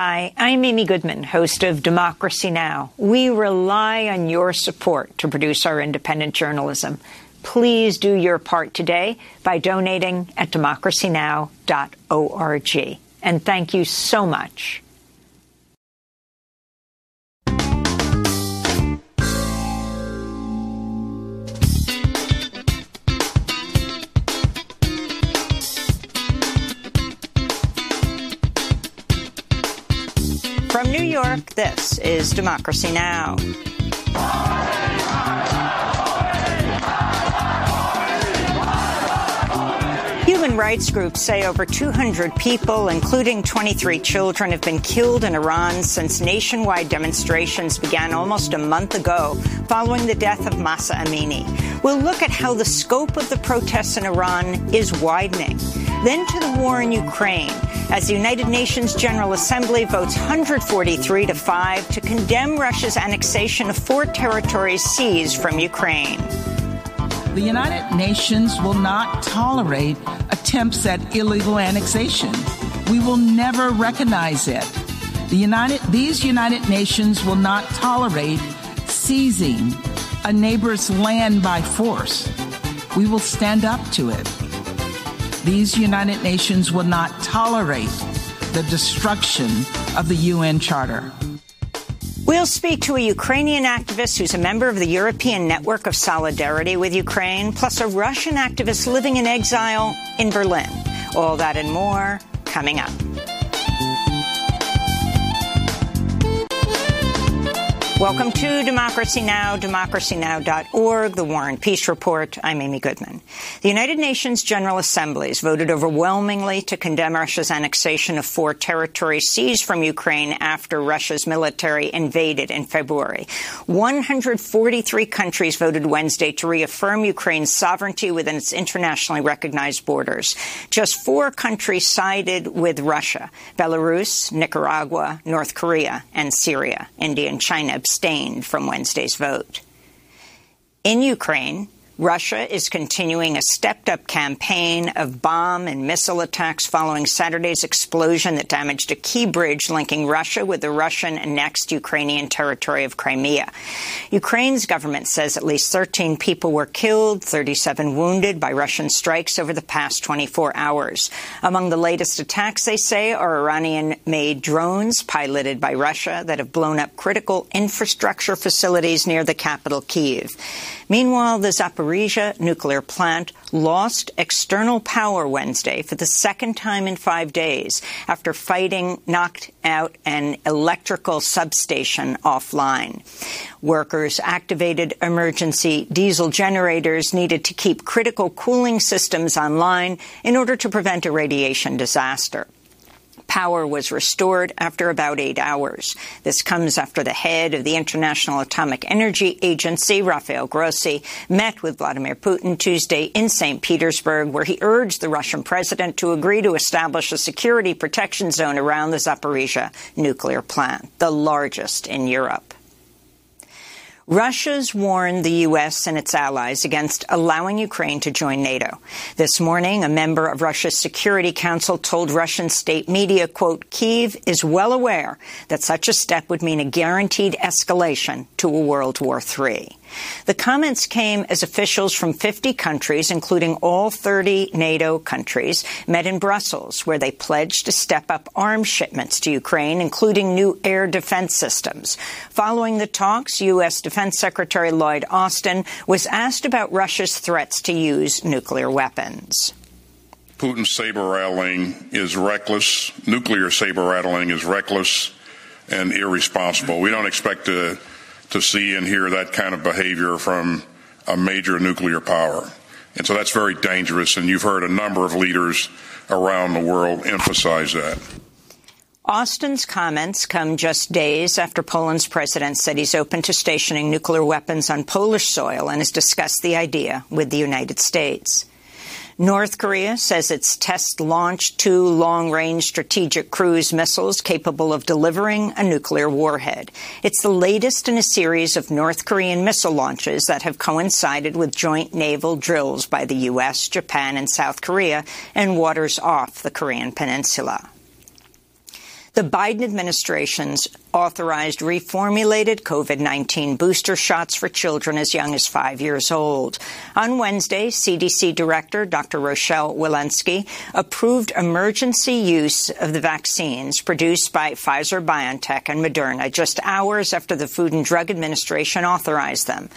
Hi, I'm Amy Goodman, host of Democracy Now! We rely on your support to produce our independent journalism. Please do your part today by donating at democracynow.org. And thank you so much. York, this is Democracy Now! Rights groups say over 200 people, including 23 children, have been killed in Iran since nationwide demonstrations began almost a month ago following the death of Mahsa Amini. We'll look at how the scope of the protests in Iran is widening. Then to the war in Ukraine as the United Nations General Assembly votes 143 to 5 to condemn Russia's annexation of four territories seized from Ukraine. The United Nations will not tolerate attempts at illegal annexation. We will never recognize it. The United, these United Nations will not tolerate seizing a neighbor's land by force. We will stand up to it. These United Nations will not tolerate the destruction of the UN Charter. We'll speak to a Ukrainian activist who's a member of the European Network of Solidarity with Ukraine, plus a Russian activist living in exile in Berlin. All that and more coming up. Welcome to Democracy Now!, democracynow.org, the War and Peace Report. I'm Amy Goodman. The United Nations General Assemblies voted overwhelmingly to condemn Russia's annexation of four territories seized from Ukraine after Russia's military invaded in February. 143 countries voted Wednesday to reaffirm Ukraine's sovereignty within its internationally recognized borders. Just four countries sided with Russia Belarus, Nicaragua, North Korea, and Syria. India and China abstained from Wednesday's vote. In Ukraine, Russia is continuing a stepped up campaign of bomb and missile attacks following Saturday's explosion that damaged a key bridge linking Russia with the Russian annexed Ukrainian territory of Crimea. Ukraine's government says at least 13 people were killed, 37 wounded by Russian strikes over the past 24 hours. Among the latest attacks, they say, are Iranian made drones piloted by Russia that have blown up critical infrastructure facilities near the capital, Kiev. Meanwhile, the Zaporizhia nuclear plant lost external power Wednesday for the second time in five days after fighting knocked out an electrical substation offline. Workers activated emergency diesel generators needed to keep critical cooling systems online in order to prevent a radiation disaster. Power was restored after about eight hours. This comes after the head of the International Atomic Energy Agency, Rafael Grossi, met with Vladimir Putin Tuesday in St. Petersburg, where he urged the Russian president to agree to establish a security protection zone around the Zaporizhia nuclear plant, the largest in Europe. Russia's warned the U.S. and its allies against allowing Ukraine to join NATO. This morning, a member of Russia's Security Council told Russian state media, quote, Kiev is well aware that such a step would mean a guaranteed escalation to a World War III. The comments came as officials from 50 countries, including all 30 NATO countries, met in Brussels, where they pledged to step up arms shipments to Ukraine, including new air defense systems. Following the talks, U.S. Defense Secretary Lloyd Austin was asked about Russia's threats to use nuclear weapons. Putin's saber rattling is reckless. Nuclear saber rattling is reckless and irresponsible. We don't expect to to see and hear that kind of behavior from a major nuclear power. And so that's very dangerous, and you've heard a number of leaders around the world emphasize that. Austin's comments come just days after Poland's president said he's open to stationing nuclear weapons on Polish soil and has discussed the idea with the United States. North Korea says it's test launched two long range strategic cruise missiles capable of delivering a nuclear warhead. It's the latest in a series of North Korean missile launches that have coincided with joint naval drills by the U.S., Japan, and South Korea in waters off the Korean peninsula. The Biden administration's authorized reformulated COVID-19 booster shots for children as young as five years old. On Wednesday, CDC Director Dr. Rochelle Walensky approved emergency use of the vaccines produced by Pfizer BioNTech and Moderna just hours after the Food and Drug Administration authorized them.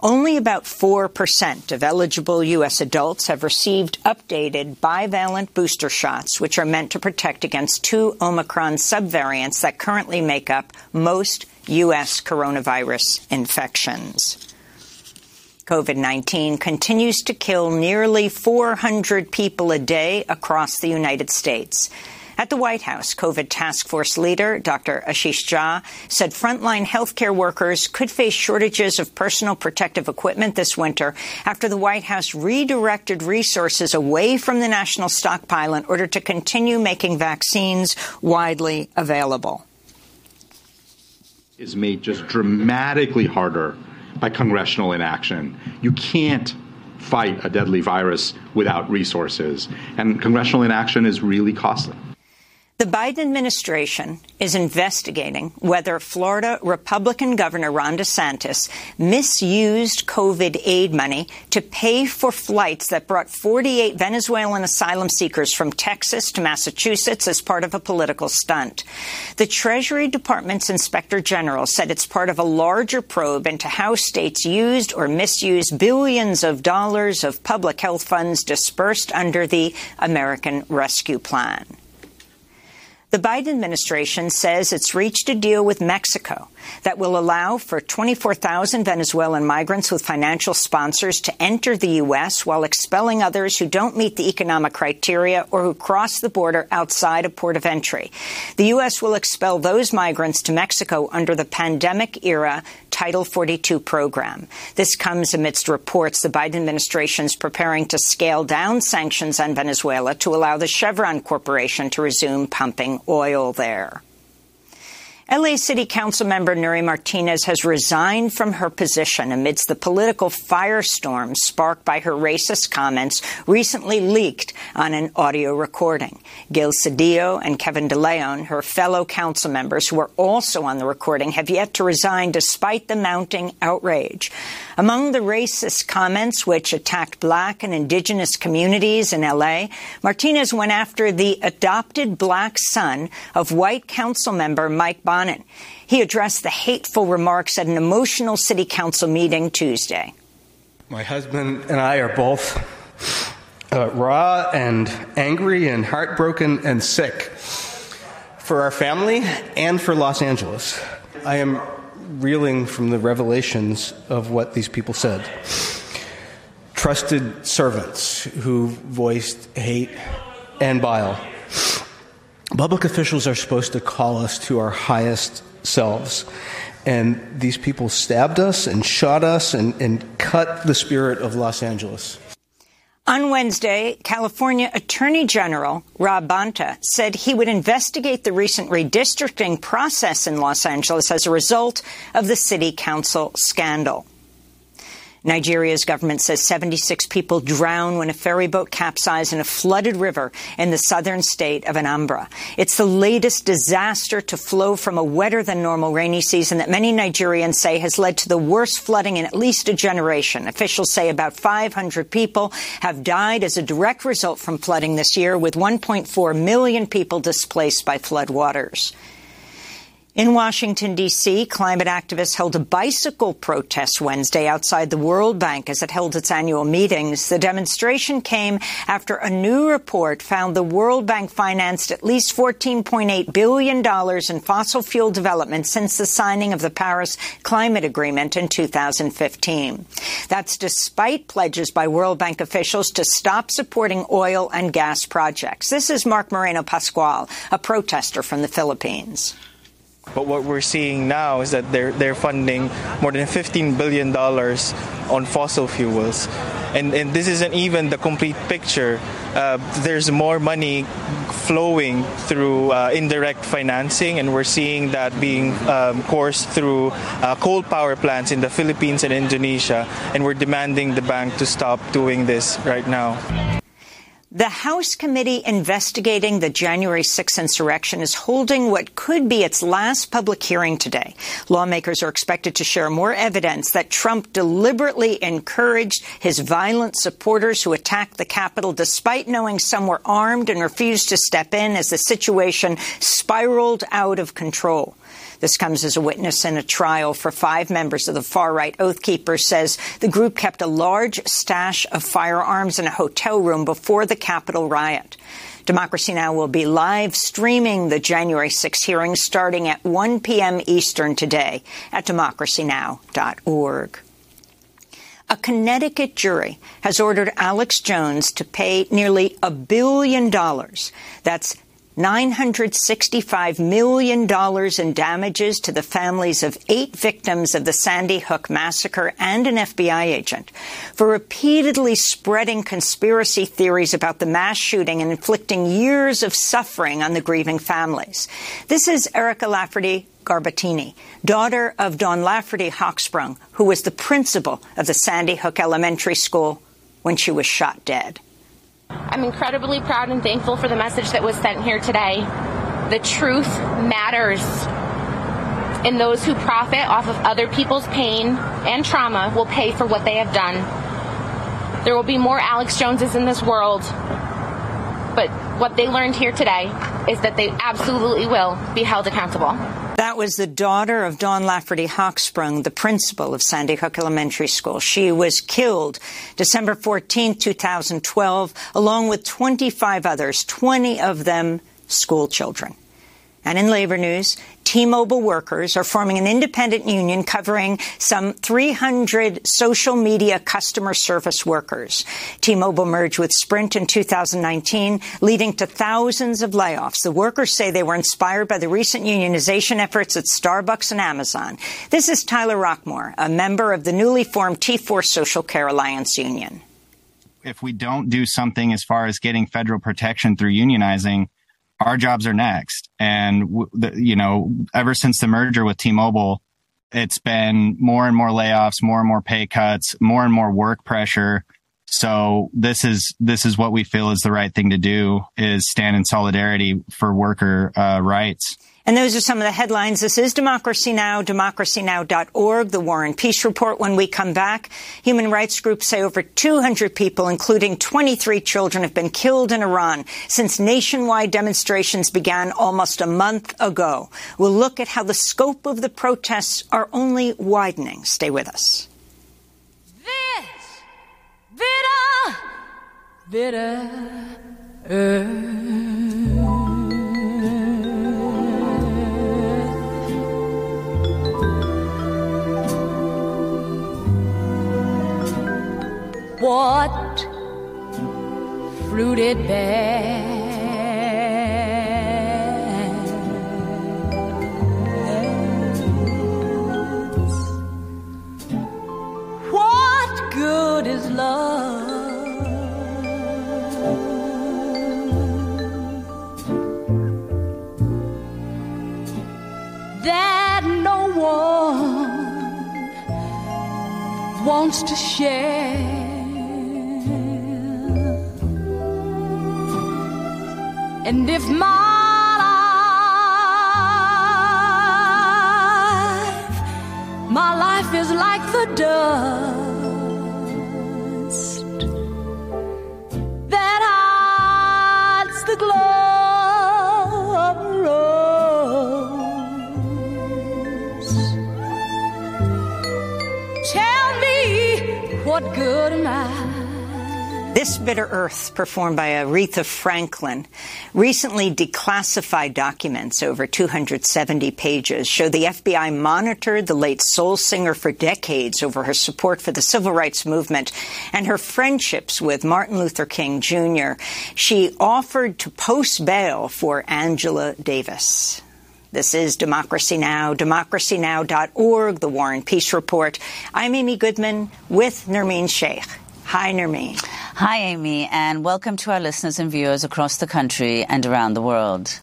Only about 4% of eligible U.S. adults have received updated bivalent booster shots, which are meant to protect against two Omicron subvariants that currently make up most U.S. coronavirus infections. COVID-19 continues to kill nearly 400 people a day across the United States. At the White House, COVID task force leader Dr. Ashish Jha said frontline healthcare workers could face shortages of personal protective equipment this winter after the White House redirected resources away from the national stockpile in order to continue making vaccines widely available. Is made just dramatically harder by congressional inaction. You can't fight a deadly virus without resources, and congressional inaction is really costly. The Biden administration is investigating whether Florida Republican Governor Ron DeSantis misused COVID aid money to pay for flights that brought 48 Venezuelan asylum seekers from Texas to Massachusetts as part of a political stunt. The Treasury Department's Inspector General said it's part of a larger probe into how states used or misused billions of dollars of public health funds dispersed under the American Rescue Plan. The Biden administration says it's reached a deal with Mexico that will allow for 24,000 Venezuelan migrants with financial sponsors to enter the U.S. while expelling others who don't meet the economic criteria or who cross the border outside a port of entry. The U.S. will expel those migrants to Mexico under the pandemic era Title 42 program. This comes amidst reports the Biden administration is preparing to scale down sanctions on Venezuela to allow the Chevron Corporation to resume pumping oil there. LA City Council member Nury Martinez has resigned from her position amidst the political firestorm sparked by her racist comments recently leaked on an audio recording. Gil Cedillo and Kevin DeLeon, her fellow council members who were also on the recording, have yet to resign despite the mounting outrage. Among the racist comments which attacked black and indigenous communities in LA, Martinez went after the adopted black son of white council member Mike Bonin. He addressed the hateful remarks at an emotional city council meeting Tuesday. My husband and I are both uh, raw and angry and heartbroken and sick for our family and for Los Angeles. I am reeling from the revelations of what these people said. Trusted servants who voiced hate and bile. Public officials are supposed to call us to our highest selves. And these people stabbed us and shot us and, and cut the spirit of Los Angeles. On Wednesday, California Attorney General Rob Bonta said he would investigate the recent redistricting process in Los Angeles as a result of the city council scandal. Nigeria's government says 76 people drown when a ferry boat capsized in a flooded river in the southern state of Anambra. It's the latest disaster to flow from a wetter than normal rainy season that many Nigerians say has led to the worst flooding in at least a generation. Officials say about 500 people have died as a direct result from flooding this year, with 1.4 million people displaced by floodwaters. In Washington, D.C., climate activists held a bicycle protest Wednesday outside the World Bank as it held its annual meetings. The demonstration came after a new report found the World Bank financed at least $14.8 billion in fossil fuel development since the signing of the Paris Climate Agreement in 2015. That's despite pledges by World Bank officials to stop supporting oil and gas projects. This is Mark Moreno Pascual, a protester from the Philippines. But what we're seeing now is that they're they're funding more than 15 billion dollars on fossil fuels, and and this isn't even the complete picture. Uh, there's more money flowing through uh, indirect financing, and we're seeing that being um, coursed through uh, coal power plants in the Philippines and Indonesia, and we're demanding the bank to stop doing this right now. The House committee investigating the January 6 insurrection is holding what could be its last public hearing today. Lawmakers are expected to share more evidence that Trump deliberately encouraged his violent supporters who attacked the Capitol despite knowing some were armed and refused to step in as the situation spiraled out of control. This comes as a witness in a trial for five members of the far-right Oath Keepers says the group kept a large stash of firearms in a hotel room before the Capitol riot. Democracy Now! will be live streaming the January 6 hearing starting at 1 p.m. Eastern today at democracynow.org. A Connecticut jury has ordered Alex Jones to pay nearly a billion dollars. That's $965 million in damages to the families of eight victims of the Sandy Hook massacre and an FBI agent for repeatedly spreading conspiracy theories about the mass shooting and inflicting years of suffering on the grieving families. This is Erica Lafferty Garbatini, daughter of Dawn Lafferty Hochsprung, who was the principal of the Sandy Hook Elementary School when she was shot dead. I'm incredibly proud and thankful for the message that was sent here today. The truth matters. And those who profit off of other people's pain and trauma will pay for what they have done. There will be more Alex Joneses in this world. But what they learned here today is that they absolutely will be held accountable. That was the daughter of Dawn Lafferty Hochsprung, the principal of Sandy Hook Elementary School. She was killed December 14, 2012, along with 25 others, 20 of them school children. And in labor news, T-Mobile workers are forming an independent union covering some 300 social media customer service workers. T-Mobile merged with Sprint in 2019, leading to thousands of layoffs. The workers say they were inspired by the recent unionization efforts at Starbucks and Amazon. This is Tyler Rockmore, a member of the newly formed T4 Social Care Alliance Union. If we don't do something as far as getting federal protection through unionizing, our jobs are next. And, you know, ever since the merger with T-Mobile, it's been more and more layoffs, more and more pay cuts, more and more work pressure. So this is this is what we feel is the right thing to do is stand in solidarity for worker uh, rights. And those are some of the headlines. This is Democracy Now!, democracynow.org, the War and Peace Report. When we come back, human rights groups say over 200 people, including 23 children, have been killed in Iran since nationwide demonstrations began almost a month ago. We'll look at how the scope of the protests are only widening. Stay with us. Bitter, bitter, what fruited bears what good is love that no one wants to share And if my life, my life is like the dust that hides the glow of a rose. Tell me what good am I? This Bitter Earth, performed by Aretha Franklin, recently declassified documents over 270 pages show the FBI monitored the late soul singer for decades over her support for the civil rights movement and her friendships with Martin Luther King Jr. She offered to post bail for Angela Davis. This is Democracy Now!, democracynow.org, the War and Peace Report. I'm Amy Goodman with Nermeen Sheikh. Hi, Nermeen. Hi, Amy, and welcome to our listeners and viewers across the country and around the world.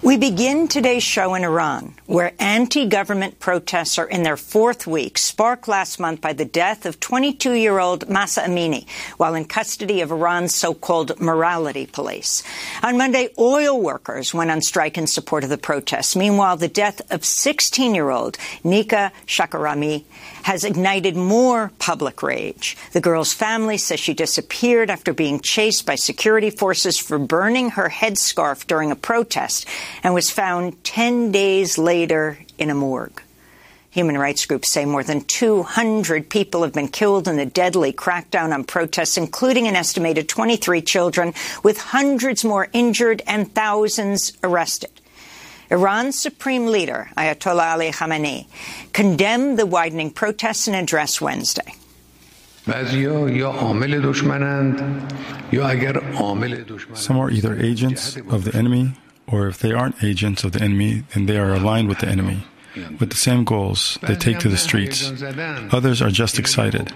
We begin today's show in Iran, where anti-government protests are in their fourth week, sparked last month by the death of 22-year-old Mahsa Amini while in custody of Iran's so-called morality police. On Monday, oil workers went on strike in support of the protests. Meanwhile, the death of 16-year-old Nika Shakarami has ignited more public rage. The girl's family says she disappeared after being chased by security forces for burning her headscarf during a protest and was found 10 days later in a morgue. Human rights groups say more than 200 people have been killed in the deadly crackdown on protests, including an estimated 23 children, with hundreds more injured and thousands arrested. Iran's supreme leader, Ayatollah Ali Khamenei, condemned the widening protests in an address Wednesday. Some are either agents of the enemy, or if they aren't agents of the enemy, then they are aligned with the enemy. With the same goals, they take to the streets. Others are just excited.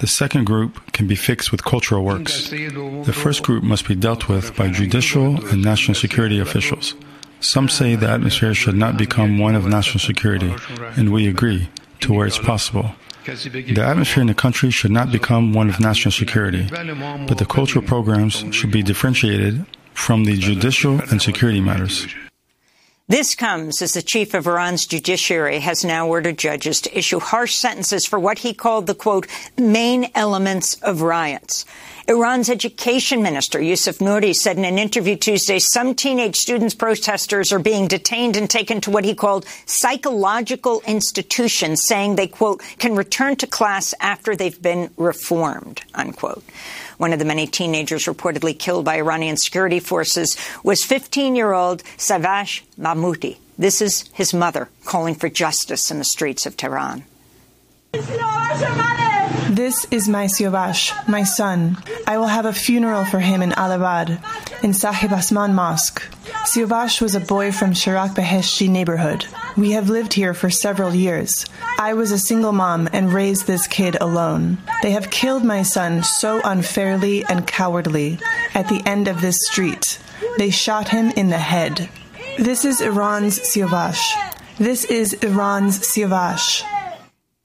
The second group can be fixed with cultural works. The first group must be dealt with by judicial and national security officials. Some say the atmosphere should not become one of national security, and we agree, to where it's possible. The atmosphere in the country should not become one of national security, but the cultural programs should be differentiated from the judicial and security matters. This comes as the chief of Iran's judiciary has now ordered judges to issue harsh sentences for what he called the quote, main elements of riots. Iran's education minister, Yousef Nouri, said in an interview Tuesday some teenage students protesters are being detained and taken to what he called psychological institutions, saying they, quote, can return to class after they've been reformed, unquote. One of the many teenagers reportedly killed by Iranian security forces was 15-year-old Siavash Mahmoudi. This is his mother calling for justice in the streets of Tehran. This is my Siavash, my son. I will have a funeral for him in Allahabad, in Sahib Asman Mosque. Siavash was a boy from Sharak Beheshti neighborhood. We have lived here for several years. I was a single mom and raised this kid alone. They have killed my son so unfairly and cowardly at the end of this street. They shot him in the head. This is Iran's Siavash. This is Iran's Siavash.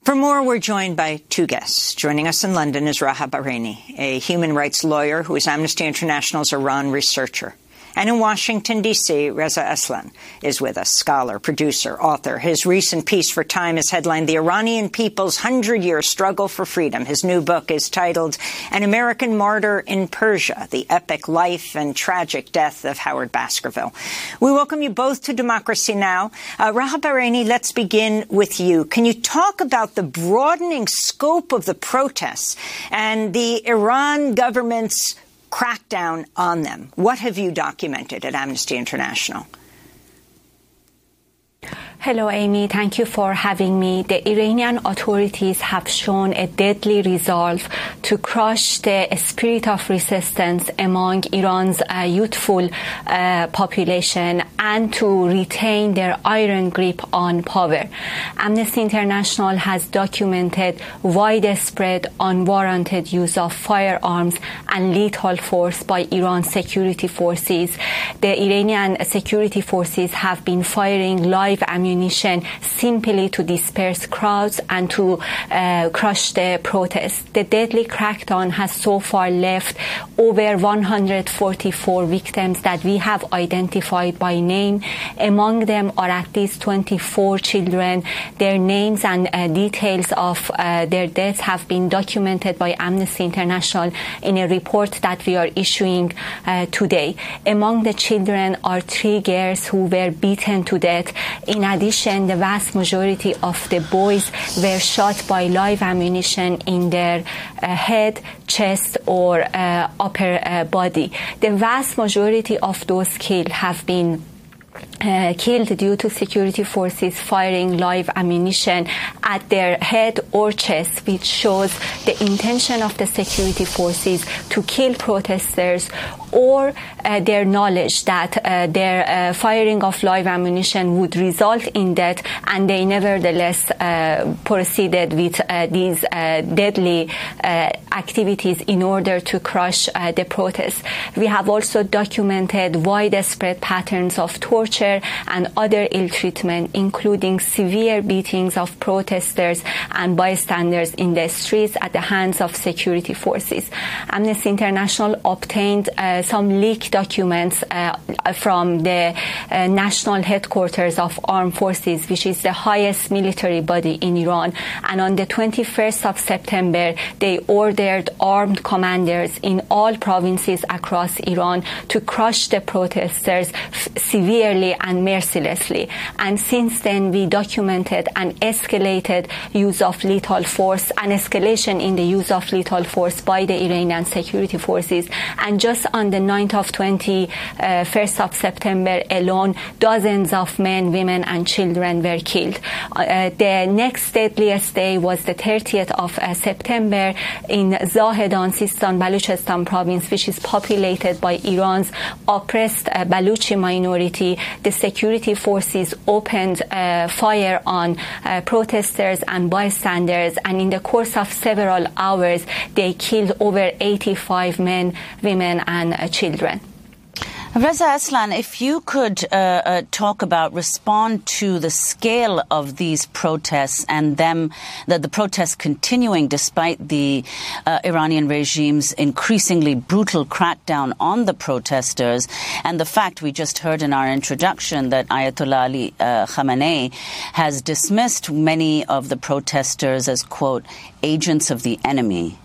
For more, we're joined by two guests. Joining us in London is Raha Bahreini, a human rights lawyer who is Amnesty International's Iran researcher. And in Washington, D.C., Reza Aslan is with us, scholar, producer, author. His recent piece for Time is headlined The Iranian People's Hundred Year Struggle for Freedom. His new book is titled An American Martyr in Persia, The Epic Life and Tragic Death of Howard Baskerville. We welcome you both to Democracy Now! Uh, Raha Bahreini, let's begin with you. Can you talk about the broadening scope of the protests and the Iran government's crackdown on them. What have you documented at Amnesty International? Hello, Amy. Thank you for having me. The Iranian authorities have shown a deadly resolve to crush the spirit of resistance among Iran's uh, youthful uh, population and to retain their iron grip on power. Amnesty International has documented widespread unwarranted use of firearms and lethal force by Iran's security forces. The Iranian security forces have been firing live ammunition ammunition simply to disperse crowds and to uh, crush the protests. The deadly crackdown has so far left over 144 victims that we have identified by name. Among them are at least 24 children. Their names and uh, details of uh, their deaths have been documented by Amnesty International in a report that we are issuing uh, today. Among the children are three girls who were beaten to death. In addition, addition, the vast majority of the boys were shot by live ammunition in their uh, head, chest, or uh, upper uh, body. The vast majority of those killed have been uh, killed due to security forces firing live ammunition at their head or chest, which shows the intention of the security forces to kill protesters or uh, their knowledge that uh, their uh, firing of live ammunition would result in death, and they nevertheless uh, proceeded with uh, these deadly activities in order to crush the protests. We have also documented widespread patterns of torture and other ill treatment, including severe beatings of protesters and bystanders in the streets at the hands of security forces. Amnesty International obtained uh, some leaked documents uh, from the uh, national headquarters of armed forces, which is the highest military body in Iran. And on the 21st of September, they ordered armed commanders in all provinces across Iran to crush the protesters severely and mercilessly. And since then, we documented an escalated use of lethal force, an escalation in the use of lethal force by the Iranian security forces. And just on the 9th of 21st of September alone, dozens of men, women, and children were killed. Uh, the next deadliest day was the 30th of uh, September in Zahedan, Sistan, Baluchistan province, which is populated by Iran's oppressed uh, Baluchi minority. The security forces opened uh, fire on uh, protesters and bystanders, and in the course of several hours, they killed over 85 men, women, and uh, children. Reza Aslan, if you could uh, uh, talk about, respond to the scale of these protests and them, the, the protests continuing despite the uh, Iranian regime's increasingly brutal crackdown on the protesters, and the fact we just heard in our introduction that Ayatollah Ali uh, Khamenei has dismissed many of the protesters as, quote, agents of the enemy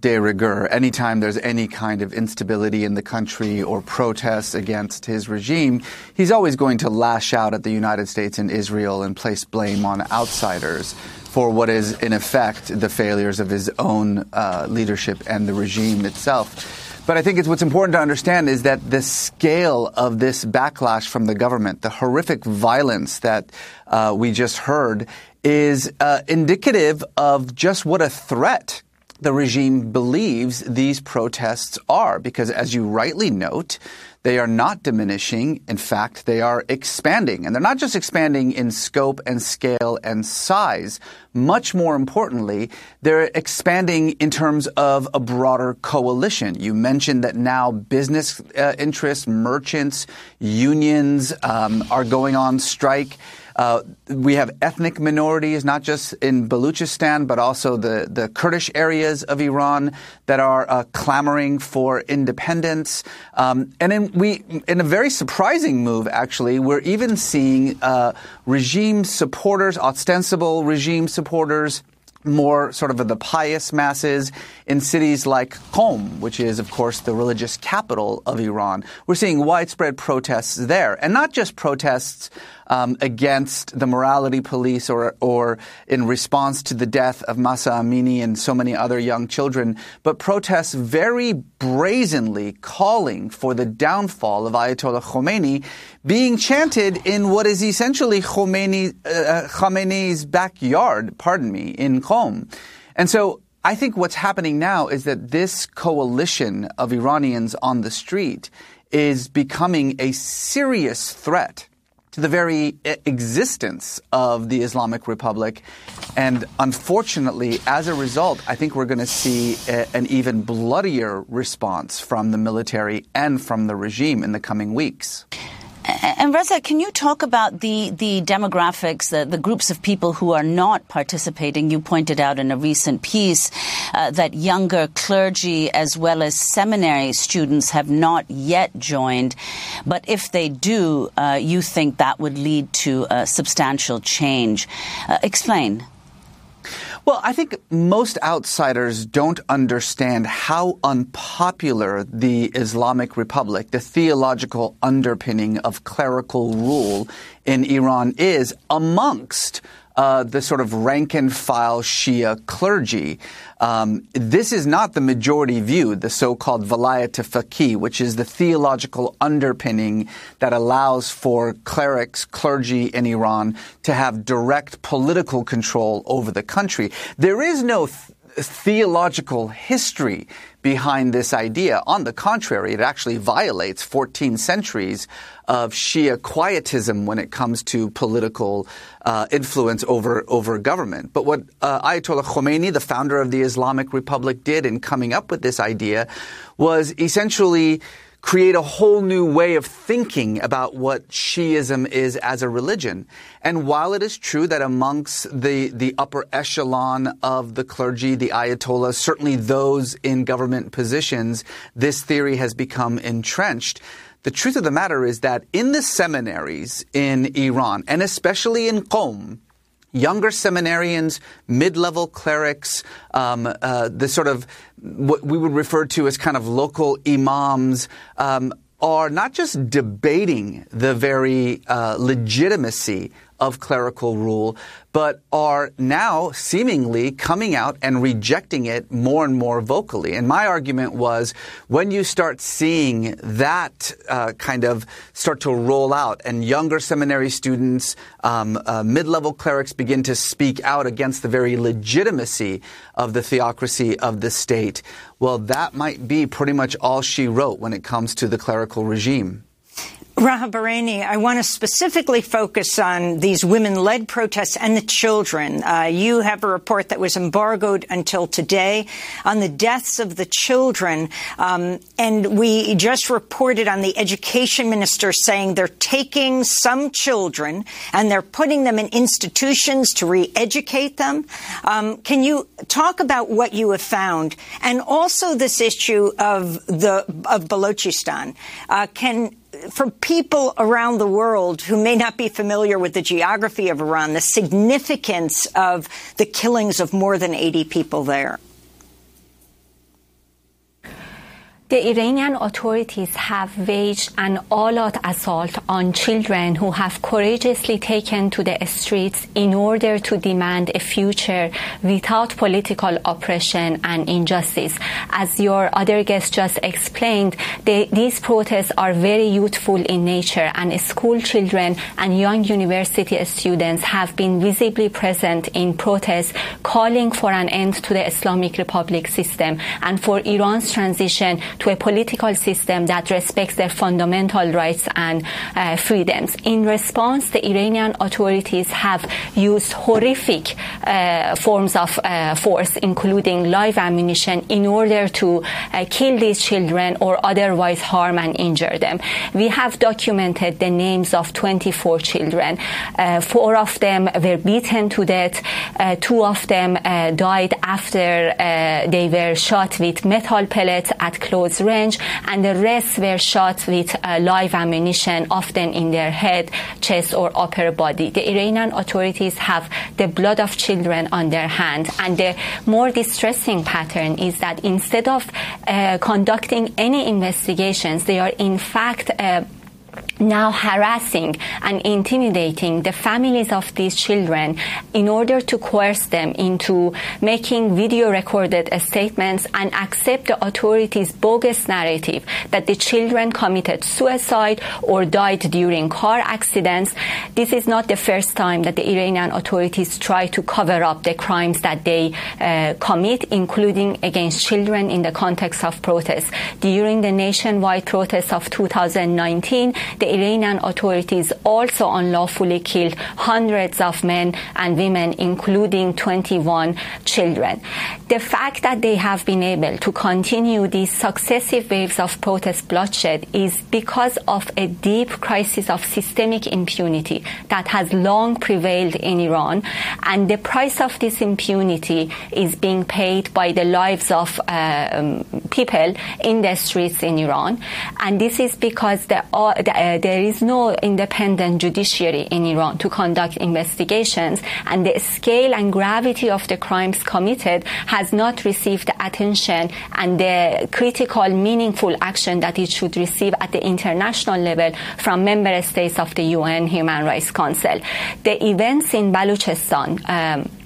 de rigueur. Anytime there's any kind of instability in the country or protests against his regime, he's always going to lash out at the United States and Israel and place blame on outsiders for what is, in effect, the failures of his own uh, leadership and the regime itself. But I think it's what's important to understand is that the scale of this backlash from the government, the horrific violence that uh, we just heard, is uh, indicative of just what a threat the regime believes these protests are, because as you rightly note, they are not diminishing. In fact, they are expanding. And they're not just expanding in scope and scale and size. Much more importantly, they're expanding in terms of a broader coalition. You mentioned that now business uh, interests, merchants, unions um, are going on strike. Uh, we have ethnic minorities, not just in Baluchistan, but also the, the Kurdish areas of Iran that are uh, clamoring for independence. Um, and in, we, in a very surprising move, actually, we're even seeing uh, regime supporters, ostensible regime supporters, more sort of the pious masses in cities like Qom, which is, of course, the religious capital of Iran. We're seeing widespread protests there, and not just protests um, against the morality police or, or in response to the death of Mahsa Amini and so many other young children, but protests very brazenly calling for the downfall of Ayatollah Khomeini being chanted in what is essentially Khomeini, uh, Khomeini's backyard, pardon me, in Qom. And so I think what's happening now is that this coalition of Iranians on the street is becoming a serious threat to the very existence of the Islamic Republic. And unfortunately, as a result, I think we're going to see a, an even bloodier response from the military and from the regime in the coming weeks. And Reza, can you talk about the, the demographics, the, the groups of people who are not participating? You pointed out in a recent piece uh, that younger clergy as well as seminary students have not yet joined. But if they do, uh, you think that would lead to a substantial change. Uh, explain. Well, I think most outsiders don't understand how unpopular the Islamic Republic, the theological underpinning of clerical rule in Iran is amongst uh, the sort of rank and file Shia clergy. Um, this is not the majority view, the so-called Valayat Faqih, which is the theological underpinning that allows for clerics, clergy in Iran to have direct political control over the country. There is no th- theological history behind this idea. On the contrary, it actually violates 14 centuries of Shia quietism when it comes to political uh, influence over over government. But what uh, Ayatollah Khomeini, the founder of the Islamic Republic, did in coming up with this idea was essentially create a whole new way of thinking about what Shiism is as a religion. And while it is true that amongst the, the upper echelon of the clergy, the Ayatollahs, certainly those in government positions, this theory has become entrenched. The truth of the matter is that in the seminaries in Iran, and especially in Qom, younger seminarians, mid-level clerics, um, uh, the sort of what we would refer to as kind of local imams, um, are not just debating the very uh, legitimacy of clerical rule, but are now seemingly coming out and rejecting it more and more vocally. And my argument was when you start seeing that uh, kind of start to roll out and younger seminary students, um, uh, mid level clerics begin to speak out against the very legitimacy of the theocracy of the state, well, that might be pretty much all she wrote when it comes to the clerical regime. Raha Bahreini, I want to specifically focus on these women-led protests and the children. Uh, you have a report that was embargoed until today on the deaths of the children, um, and we just reported on the education minister saying they're taking some children and they're putting them in institutions to re-educate them. Um, can you talk about what you have found, and also this issue of the of Balochistan? Uh, can for people around the world who may not be familiar with the geography of Iran, the significance of the killings of more than 80 people there? The Iranian authorities have waged an all-out assault on children who have courageously taken to the streets in order to demand a future without political oppression and injustice. As your other guest just explained, the, these protests are very youthful in nature and school children and young university students have been visibly present in protests calling for an end to the Islamic Republic system and for Iran's transition to a political system that respects their fundamental rights and uh, freedoms. In response, the Iranian authorities have used horrific uh, forms of uh, force, including live ammunition, in order to uh, kill these children or otherwise harm and injure them. We have documented the names of 24 children. Uh, four of them were beaten to death. Uh, two of them died after they were shot with metal pellets at close range, and the rest were shot with uh, live ammunition, often in their head, chest, or upper body. The Iranian authorities have the blood of children on their hands, and the more distressing pattern is that instead of uh, conducting any investigations, they are in fact uh, now harassing and intimidating the families of these children in order to coerce them into making video recorded statements and accept the authorities' bogus narrative that the children committed suicide or died during car accidents. This is not the first time that the Iranian authorities try to cover up the crimes that they uh, commit, including against children in the context of protests. During the nationwide protests of 2019, the Iranian authorities also unlawfully killed hundreds of men and women, including 21 children. The fact that they have been able to continue these successive waves of protest bloodshed is because of a deep crisis of systemic impunity that has long prevailed in Iran. And the price of this impunity is being paid by the lives of uh, people in the streets in Iran. And this is because the, uh, the, uh, there is no independent judiciary in Iran to conduct investigations, and the scale and gravity of the crimes committed has not received attention and the critical, meaningful action that it should receive at the international level from member states of the UN Human Rights Council. The events in Balochistan um,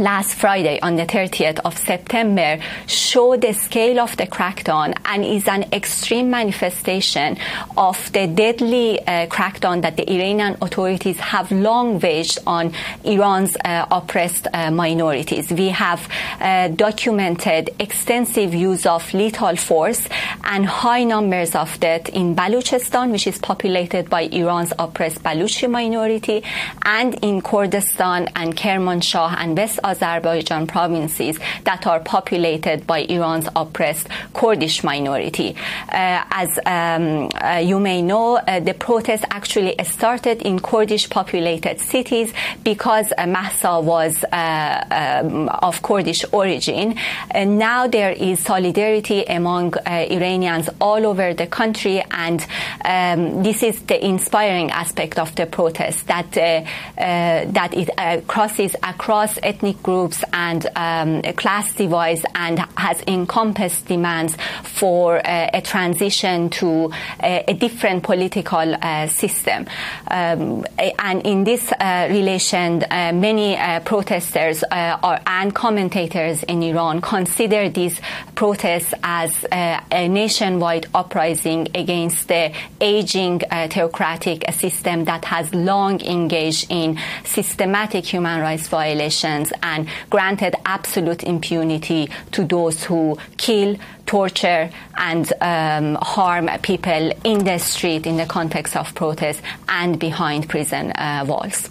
last Friday on the 30th of September show the scale of the crackdown and is an extreme manifestation of the deadly uh, crackdown that the Iranian authorities have long waged on Iran's uh, oppressed uh, minorities. We have uh, documented extensive use of lethal force and high numbers of death in Baluchistan, which is populated by Iran's oppressed Baluchi minority, and in Kurdistan and Kermanshah and West Azerbaijan provinces that are populated by Iran's oppressed Kurdish minority. Uh, as um, uh, you may know, uh, the protests actually started in Kurdish populated cities because uh, Mahsa was uh, um, of Kurdish origin. And now there is solidarity among uh, Iranians all over the country, and um, this is the inspiring aspect of the protest that that it crosses across ethnic groups and um, class divides and has encompassed demands for uh, a transition to a, a different political uh, system. Um, and in this uh, relation, uh, many uh, protesters are, and commentators in Iran consider these protests as a nationwide uprising against the aging theocratic system that has long engaged in systematic human rights violations and granted absolute impunity to those who kill, torture, and um, harm people in the street in the context of protest and behind prison uh, walls.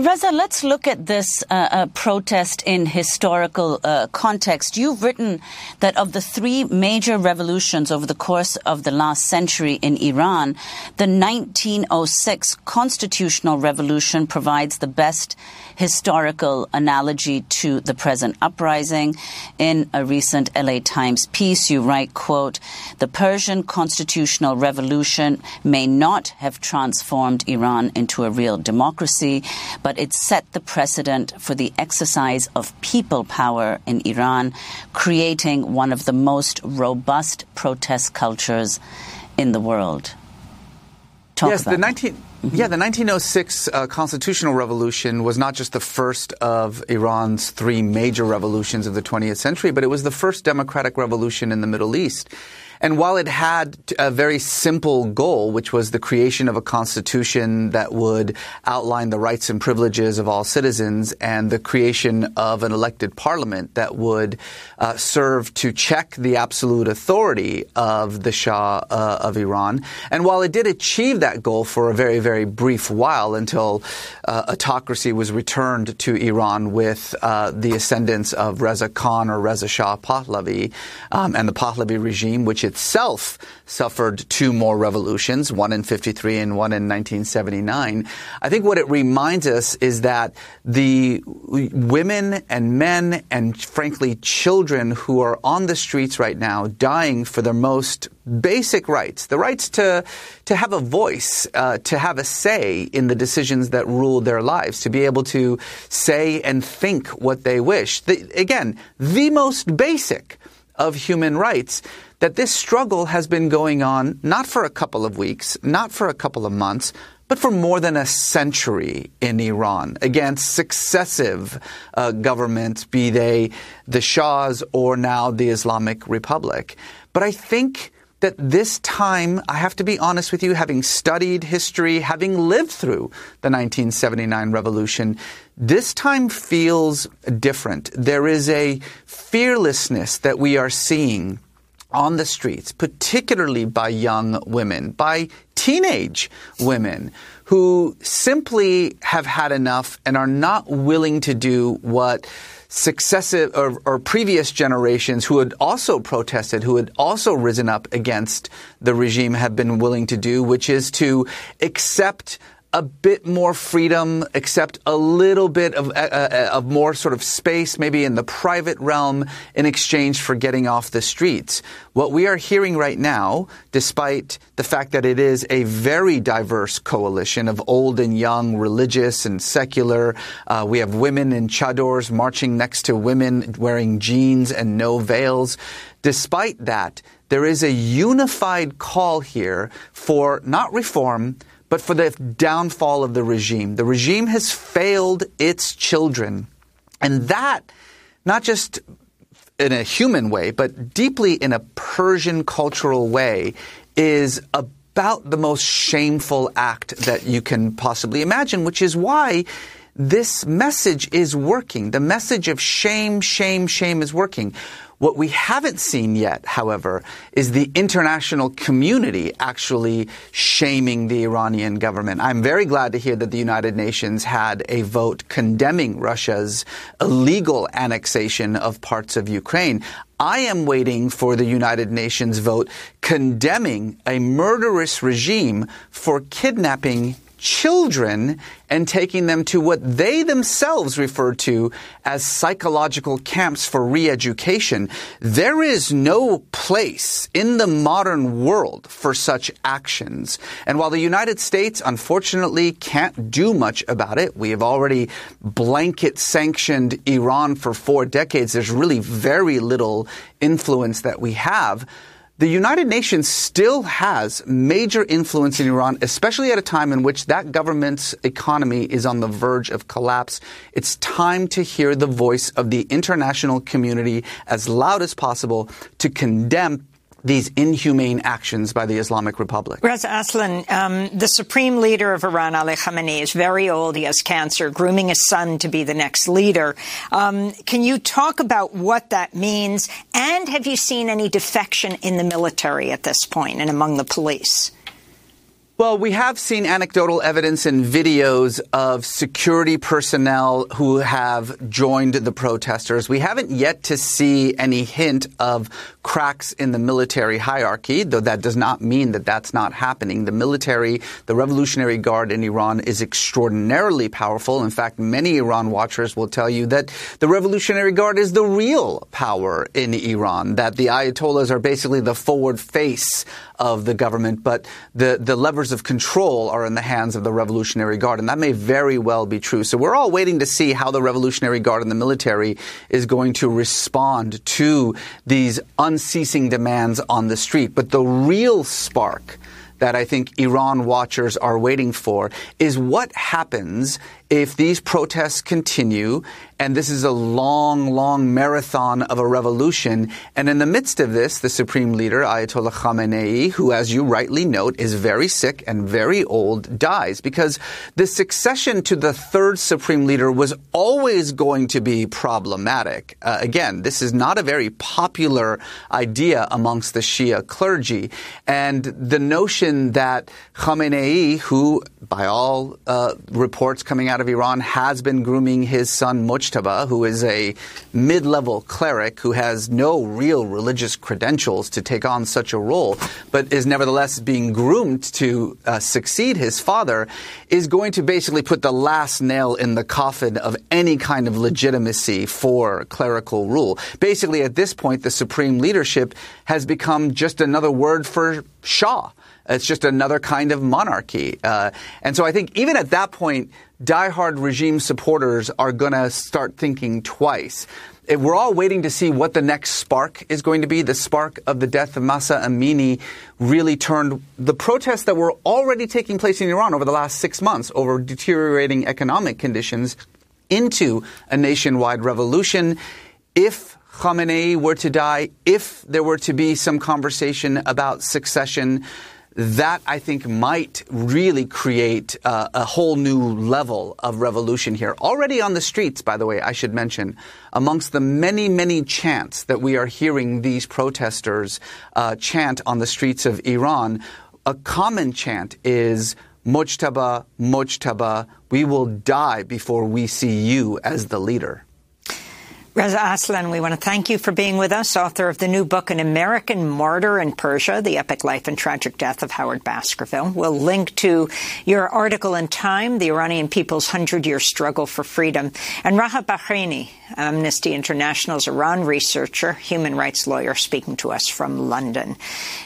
Reza, let's look at this uh, uh, protest in historical uh, context. You've written that of the three major revolutions over the course of the last century in Iran, the 1906 constitutional revolution provides the best historical analogy to the present uprising. In a recent LA Times piece, you write, quote, the Persian constitutional revolution may not have transformed Iran into a real democracy, but it set the precedent for the exercise of people power in Iran, creating one of the most robust protest cultures in the world. Talk yes, the 19- Mm-hmm. Yeah, the 1906 uh, constitutional revolution was not just the first of Iran's three major revolutions of the 20th century, but it was the first democratic revolution in the Middle East. And while it had a very simple goal, which was the creation of a constitution that would outline the rights and privileges of all citizens and the creation of an elected parliament that would uh, serve to check the absolute authority of the Shah uh, of Iran. And while it did achieve that goal for a very, very brief while until uh, autocracy was returned to Iran with uh, the ascendance of Reza Khan or Reza Shah Pahlavi um, and the Pahlavi regime, which it itself suffered two more revolutions, one in 53 and one in 1979. I think what it reminds us is that the women and men and frankly children who are on the streets right now dying for their most basic rights, the rights to, to have a voice, uh, to have a say in the decisions that rule their lives, to be able to say and think what they wish. The, again, the most basic of human rights that this struggle has been going on not for a couple of weeks, not for a couple of months, but for more than a century in Iran against successive uh, governments, be they the Shahs or now the Islamic Republic. But I think that this time, I have to be honest with you, having studied history, having lived through the 1979 revolution, this time feels different. There is a fearlessness that we are seeing on the streets, particularly by young women, by teenage women who simply have had enough and are not willing to do what successive or, or, previous generations who had also protested, who had also risen up against the regime have been willing to do, which is to accept a bit more freedom, accept a little bit of, uh, uh, of more sort of space, maybe in the private realm, in exchange for getting off the streets. What we are hearing right now, despite the fact that it is a very diverse coalition of old and young, religious and secular, uh, we have women in chadors marching next to women wearing jeans and no veils. Despite that, there is a unified call here for not reform, but for the downfall of the regime. The regime has failed its children And that, not just in a human way, but deeply in a Persian cultural way, is about the most shameful act that you can possibly imagine, which is why this message is working. The message of shame, shame, shame is working. What we haven't seen yet, however, is the international community actually shaming the Iranian government. I'm very glad to hear that the United Nations had a vote condemning Russia's illegal annexation of parts of Ukraine. I am waiting for the United Nations vote condemning a murderous regime for kidnapping children and taking them to what they themselves refer to as psychological camps for re-education. There is no place in the modern world for such actions. And while the United States unfortunately can't do much about it, we have already blanket sanctioned Iran for four decades. There's really very little influence that we have the United Nations still has major influence in Iran, especially at a time in which that government's economy is on the verge of collapse. It's time to hear the voice of the international community as loud as possible to condemn these inhumane actions by the Islamic Republic. Reza Aslan, um, the supreme leader of Iran, Ali Khamenei, is very old. He has cancer, grooming his son to be the next leader. Um, can you talk about what that means? And have you seen any defection in the military at this point and among the police? Well, we have seen anecdotal evidence and videos of security personnel who have joined the protesters. We haven't yet to see any hint of cracks in the military hierarchy, though that does not mean that that's not happening. The military, the Revolutionary Guard in Iran is extraordinarily powerful. In fact, many Iran watchers will tell you that the Revolutionary Guard is the real power in Iran, that the Ayatollahs are basically the forward face of the government, but the, the levers of control are in the hands of the Revolutionary Guard, and that may very well be true. So we're all waiting to see how the Revolutionary Guard and the military is going to respond to these unceasing demands on the street. But the real spark that I think Iran watchers are waiting for is what happens if these protests continue and this is a long, long marathon of a revolution. And in the midst of this, the supreme leader, Ayatollah Khamenei, who, as you rightly note, is very sick and very old, dies because the succession to the third supreme leader was always going to be problematic. Uh, again, this is not a very popular idea amongst the Shia clergy. And the notion that Khamenei, who by all uh, reports coming out of Iran, has been grooming his son Mujtaba, who is a mid level cleric who has no real religious credentials to take on such a role, but is nevertheless being groomed to uh, succeed his father, is going to basically put the last nail in the coffin of any kind of legitimacy for clerical rule. Basically, at this point, the supreme leadership has become just another word for Shah. It's just another kind of monarchy. Uh, and so I think even at that point, diehard regime supporters are going to start thinking twice. We're all waiting to see what the next spark is going to be. The spark of the death of Mahsa Amini really turned the protests that were already taking place in Iran over the last six months over deteriorating economic conditions into a nationwide revolution. If Khamenei were to die, if there were to be some conversation about succession, that I think might really create uh, a whole new level of revolution here. Already on the streets, by the way, I should mention, amongst the many, many chants that we are hearing these protesters uh, chant on the streets of Iran, a common chant is Mujtaba, Mujtaba, we will die before we see you as the leader. Reza Aslan, we want to thank you for being with us, author of the new book, An American Martyr in Persia, The Epic Life and Tragic Death of Howard Baskerville. We'll link to your article in Time, The Iranian People's Hundred Year Struggle for Freedom. And Raha Bahreini, Amnesty International's Iran researcher, human rights lawyer, speaking to us from London.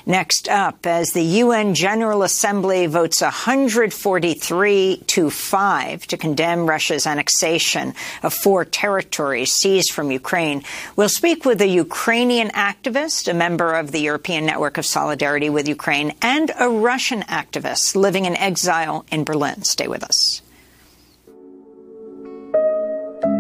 Next up, as the UN General Assembly votes 143 to 5 to condemn Russia's annexation of four territories seized from Ukraine. We'll speak with a Ukrainian activist, a member of the European Network of Solidarity with Ukraine, and a Russian activist living in exile in Berlin. Stay with us.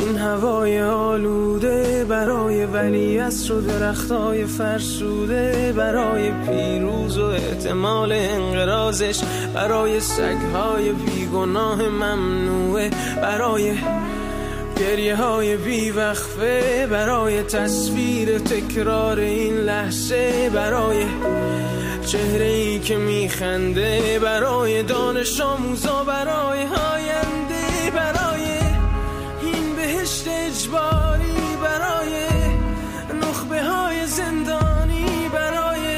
این هوای آلوده برای ولی و درختای فرسوده برای پیروز و احتمال انقرازش برای سگهای بیگناه ممنوعه برای گریه های بیوقفه برای تصویر تکرار این لحظه برای چهره ای که میخنده برای دانش آموزا برای هاینده بهشت اجباری برای نخبه های زندانی برای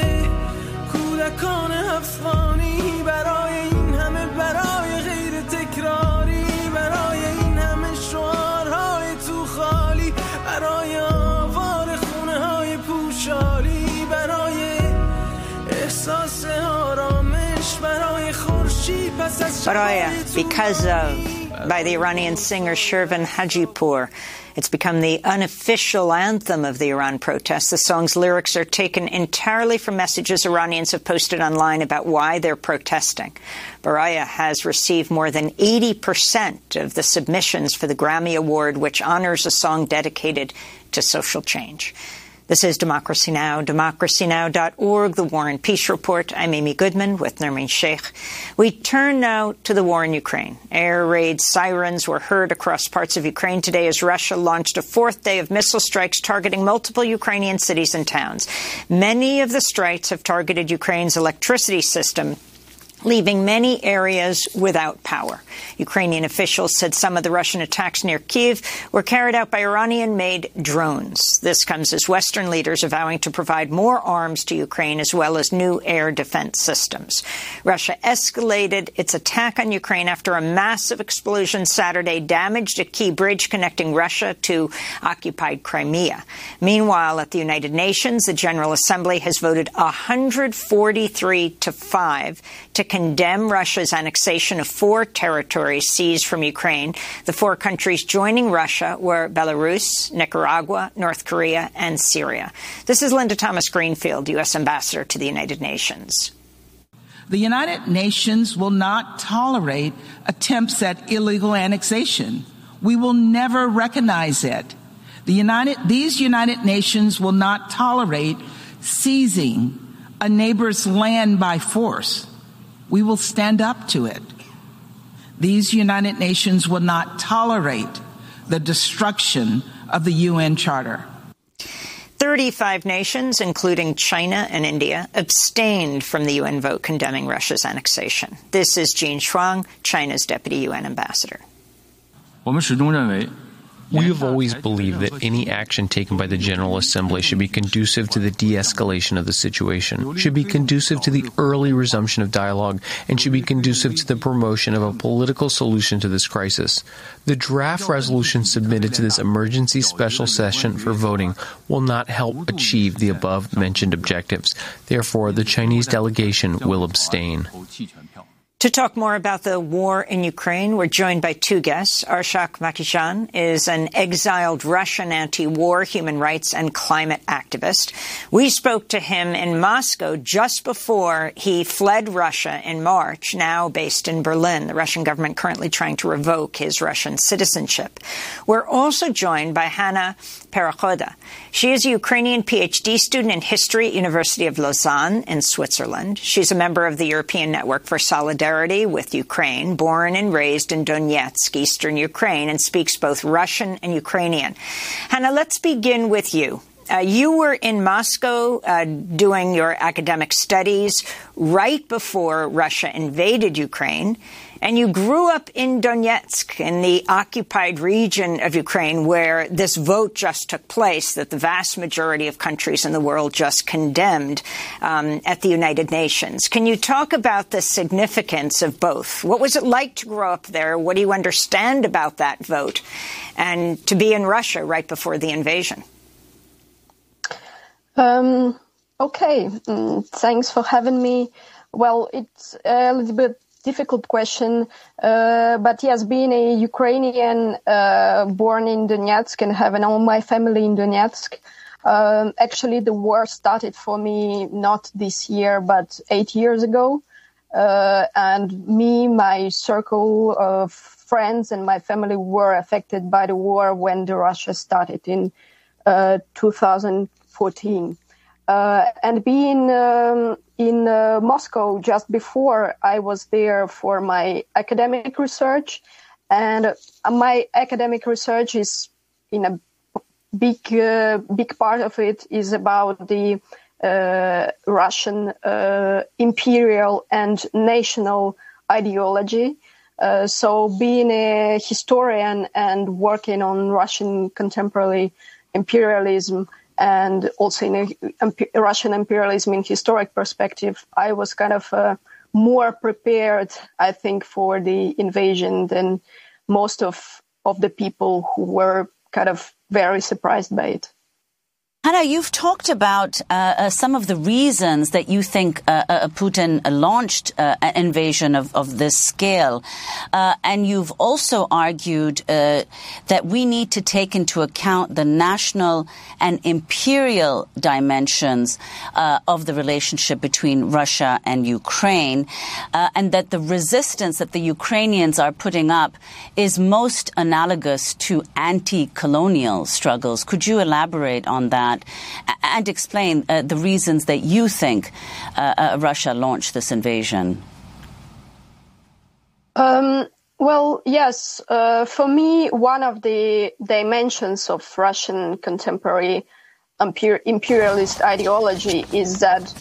کودکان افغانی برای این همه برای غیر تکراری برای این همه شعارهای تو خالی برای آوار خونه های پوشالی برای احساس آرامش برای خورشید پس از Baraya, because of, by the Iranian singer Shervin Hajipour. It's become the unofficial anthem of the Iran protests. The song's lyrics are taken entirely from messages Iranians have posted online about why they're protesting. Baraye has received more than 80% of the submissions for the Grammy Award, which honors a song dedicated to social change. This is Democracy Now!, democracynow.org, the War and Peace Report. I'm Amy Goodman with Nermeen Sheikh. We turn now to the war in Ukraine. Air raid sirens were heard across parts of Ukraine today as Russia launched a fourth day of missile strikes targeting multiple Ukrainian cities and towns. Many of the strikes have targeted Ukraine's electricity system leaving many areas without power. Ukrainian officials said some of the Russian attacks near Kiev were carried out by Iranian made drones. This comes as Western leaders are vowing to provide more arms to Ukraine as well as new air defense systems. Russia escalated its attack on Ukraine after a massive explosion Saturday damaged a key bridge connecting Russia to occupied Crimea. Meanwhile, at the United Nations, the General Assembly has voted 143 to 5 to condemn Russia's annexation of four territories seized from Ukraine. The four countries joining Russia were Belarus, Nicaragua, North Korea, and Syria. This is Linda Thomas Greenfield, U.S. Ambassador to the United Nations. The United Nations will not tolerate attempts at illegal annexation. We will never recognize it. The United, these United Nations will not tolerate seizing a neighbor's land by force we will stand up to it. These United Nations will not tolerate the destruction of the UN Charter. 35 nations, including China and India, abstained from the UN vote condemning Russia's annexation. This is Geng Shuang, China's deputy UN ambassador. 我们始终认为 we have always believed that any action taken by the General Assembly should be conducive to the de escalation of the situation, should be conducive to the early resumption of dialogue, and should be conducive to the promotion of a political solution to this crisis. The draft resolution submitted to this emergency special session for voting will not help achieve the above mentioned objectives. Therefore, the Chinese delegation will abstain. To talk more about the war in Ukraine, we're joined by two guests. Arshak Makichyan is an exiled Russian anti-war, human rights, and climate activist. We spoke to him in Moscow just before he fled Russia in March, now based in Berlin. The Russian government currently trying to revoke his Russian citizenship. We're also joined by Hannah Perekhoda. She is a Ukrainian PhD student in history at University of Lausanne in Switzerland. She's a member of the European Network for Solidarity with Ukraine, born and raised in Donetsk, eastern Ukraine, and speaks both Russian and Ukrainian. Hannah, let's begin with you. Uh, you were in Moscow uh, doing your academic studies right before Russia invaded Ukraine. And you grew up in Donetsk, in the occupied region of Ukraine, where this vote just took place that the vast majority of countries in the world just condemned um, at the United Nations. Can you talk about the significance of both? What was it like to grow up there? What do you understand about that vote? And to be in Russia right before the invasion? Um, okay, mm, thanks for having me. Well, it's a little bit difficult question, uh, but yes, being a Ukrainian uh, born in Donetsk and having all my family in Donetsk, um, actually the war started for me not this year but eight years ago, uh, and me, my circle of friends, and my family were affected by the war when the Russia started in uh, 2014. Uh, and being um, in uh, Moscow just before I was there for my academic research, and uh, my academic research is in a big uh, big part of it is about the uh, Russian uh, imperial and national ideology. so, being a historian and working on Russian contemporary imperialism and also in a, Russian imperialism in historic perspective, I was kind of uh, more prepared, I think, for the invasion than most of of the people who were kind of very surprised by it. Hannah, you've talked about uh, uh, some of the reasons that you think uh, uh Putin launched uh, an invasion of, of this scale. Uh, and you've also argued that we need to take into account the national and imperial dimensions of the relationship between Russia and Ukraine, and that the resistance that the Ukrainians are putting up is most analogous to anti colonial struggles. Could you elaborate on that? That and explain uh, the reasons that you think uh, uh, Russia launched this invasion? Um, well, yes. Uh, for me, one of the dimensions of Russian contemporary imperialist ideology is that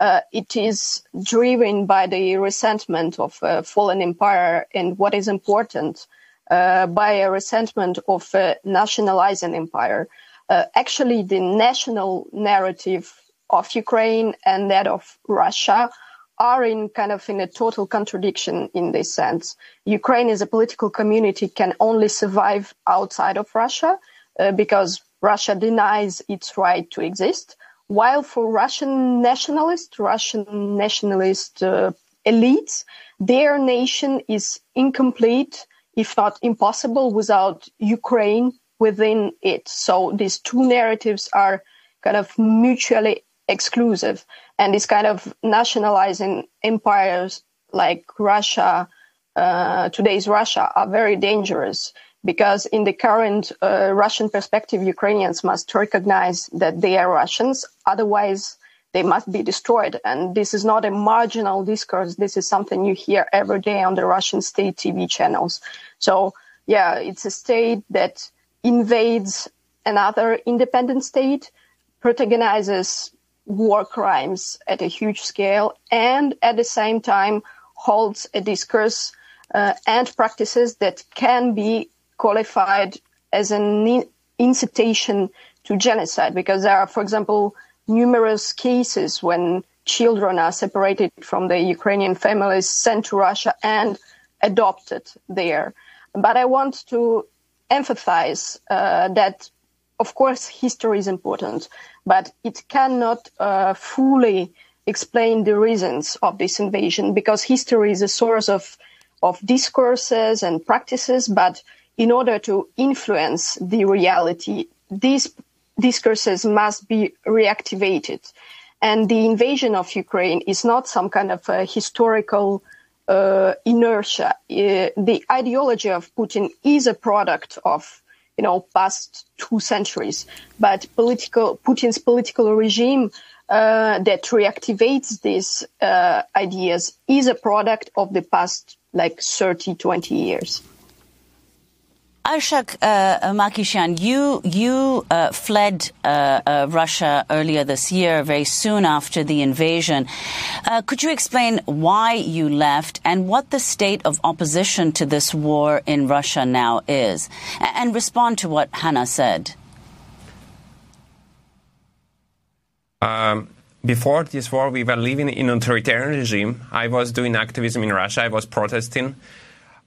uh, it is driven by the resentment of a fallen empire and what is important uh, by a resentment of a nationalizing empire uh, actually the national narrative of Ukraine and that of Russia are in kind of in a total contradiction in this sense. Ukraine as a political community can only survive outside of Russia uh, because Russia denies its right to exist. While for Russian nationalists, Russian nationalist uh, elites, their nation is incomplete, if not impossible, without Ukraine within it. So these two narratives are kind of mutually exclusive. And this kind of nationalizing empires like Russia, uh, today's Russia, are very dangerous because in the current uh, Russian perspective, Ukrainians must recognize that they are Russians. Otherwise, they must be destroyed. And this is not a marginal discourse. This is something you hear every day on the Russian state TV channels. So, yeah, it's a state that invades another independent state, protagonizes war crimes at a huge scale, and at the same time holds a discourse uh, and practices that can be qualified as an incitation to genocide because there are, for example, numerous cases when children are separated from the Ukrainian families, sent to Russia, and adopted there. But I want to emphasize uh, that, of course, history is important, but it cannot uh, fully explain the reasons of this invasion because history is a source of of discourses and practices, but in order to influence the reality, these discourses must be reactivated. And the invasion of Ukraine is not some kind of a historical uh, inertia. Uh, the ideology of Putin is a product of you know past two centuries, but political Putin's political regime uh, that reactivates these uh, ideas is a product of the past like 30, 20 years. Arshak uh, Makichyan, you you uh, fled uh, uh, Russia earlier this year, very soon after the invasion. Uh, could you explain why you left and what the state of opposition to this war in Russia now is, and respond to what Hannah said? Um, before this war, we were living in an authoritarian regime. I was doing activism in Russia. I was protesting.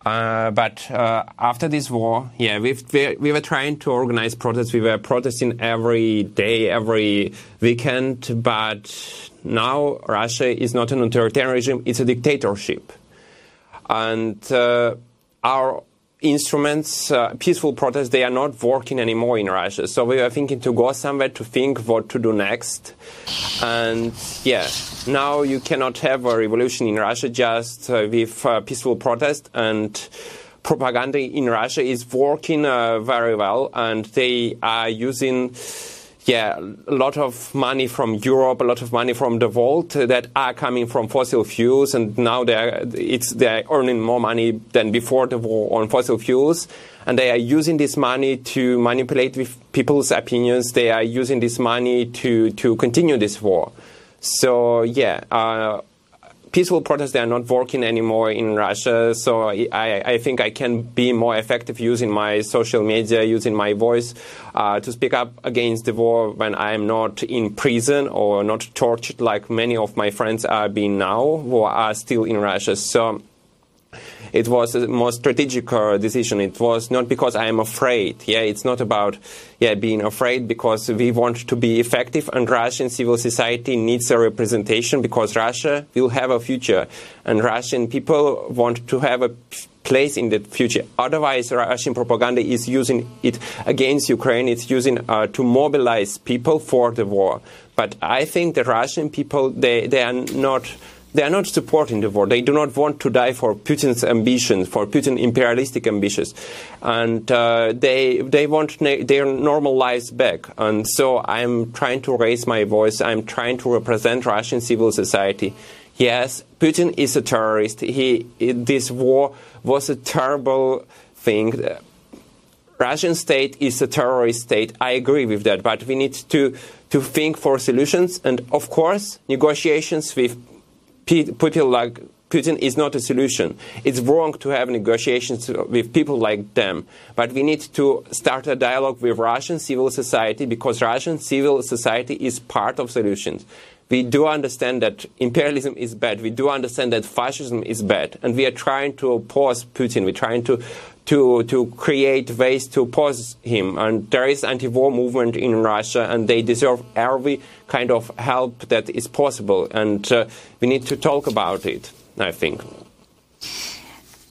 Uh, but uh, after this war, yeah, we we were trying to organize protests. We were protesting every day, every weekend. But now Russia is not an authoritarian regime; it's a dictatorship, and uh, our instruments, uh, peaceful protests, they are not working anymore in Russia. So we are thinking to go somewhere to think what to do next. And yeah, now you cannot have a revolution in Russia just uh, with uh, peaceful protest and propaganda in Russia is working uh, very well and they are using yeah, a lot of money from Europe, a lot of money from the vault that are coming from fossil fuels, and now they're it's they're earning more money than before the war on fossil fuels, and they are using this money to manipulate with people's opinions. They are using this money to to continue this war. So yeah, uh, peaceful protests they are not working anymore in Russia. So I, I think I can be more effective using my social media, using my voice uh, to speak up against the war when I am not in prison or not tortured like many of my friends are being now who are still in Russia. So it was a more strategic uh, decision. It was not because I am afraid. Yeah, it's not about yeah being afraid because we want to be effective, and Russian civil society needs a representation because Russia will have a future, and Russian people want to have a place in the future. Otherwise, Russian propaganda is using it against Ukraine. It's using uh, to mobilize people for the war. But I think the Russian people they they are not they are not supporting the war. They do not want to die for Putin's ambitions, for Putin's imperialistic ambitions, and uh, they they want na- their normal lives back. And so I'm trying to raise my voice. I'm trying to represent Russian civil society. Yes, Putin is a terrorist. He this war was a terrible thing. Russian state is a terrorist state. I agree with that, but we need to to think for solutions and, of course, negotiations with people like Putin is not a solution. It's wrong to have negotiations with people like them. But we need to start a dialogue with Russian civil society because Russian civil society is part of solutions. We do understand that imperialism is bad. We do understand that fascism is bad. And we are trying to oppose Putin. We're trying to to to create ways to oppose him. And there is anti-war movement in Russia, and they deserve every kind of help that is possible. And uh, we need to talk about it. I think.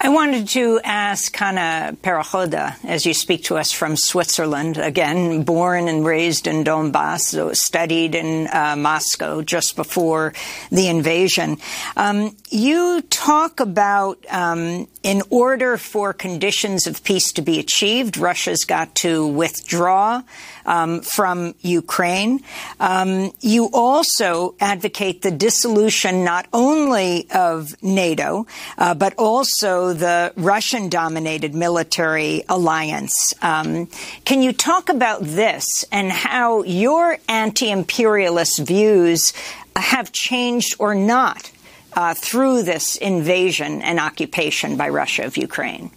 I wanted to ask Hannah Perekhoda, as you speak to us from Switzerland, again, born and raised in Donbass, studied in uh, Moscow just before the invasion. Um, you talk about um, in order for conditions of peace to be achieved, Russia's got to withdraw um, from Ukraine. Um, you also advocate the dissolution not only of NATO, uh, but also the Russian dominated military alliance. Um, can you talk about this and how your anti imperialist views have changed or not uh, through this invasion and occupation by Russia of Ukraine?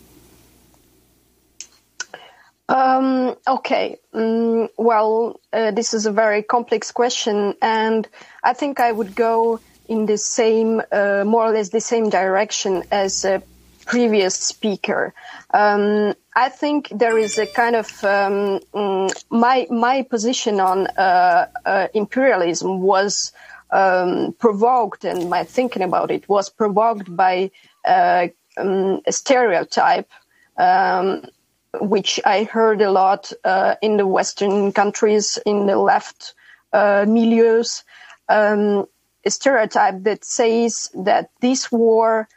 Um, okay. Um, well, uh, this is a very complex question, and I think I would go in the same, uh, more or less the same direction as a previous speaker. Um, I think there is a kind of um, mm, my my position on uh, uh, imperialism was um, provoked, and my thinking about it was provoked by uh, um, a stereotype um, which I heard a lot uh, in the Western countries, in the left uh, milieus, um, a stereotype that says that this war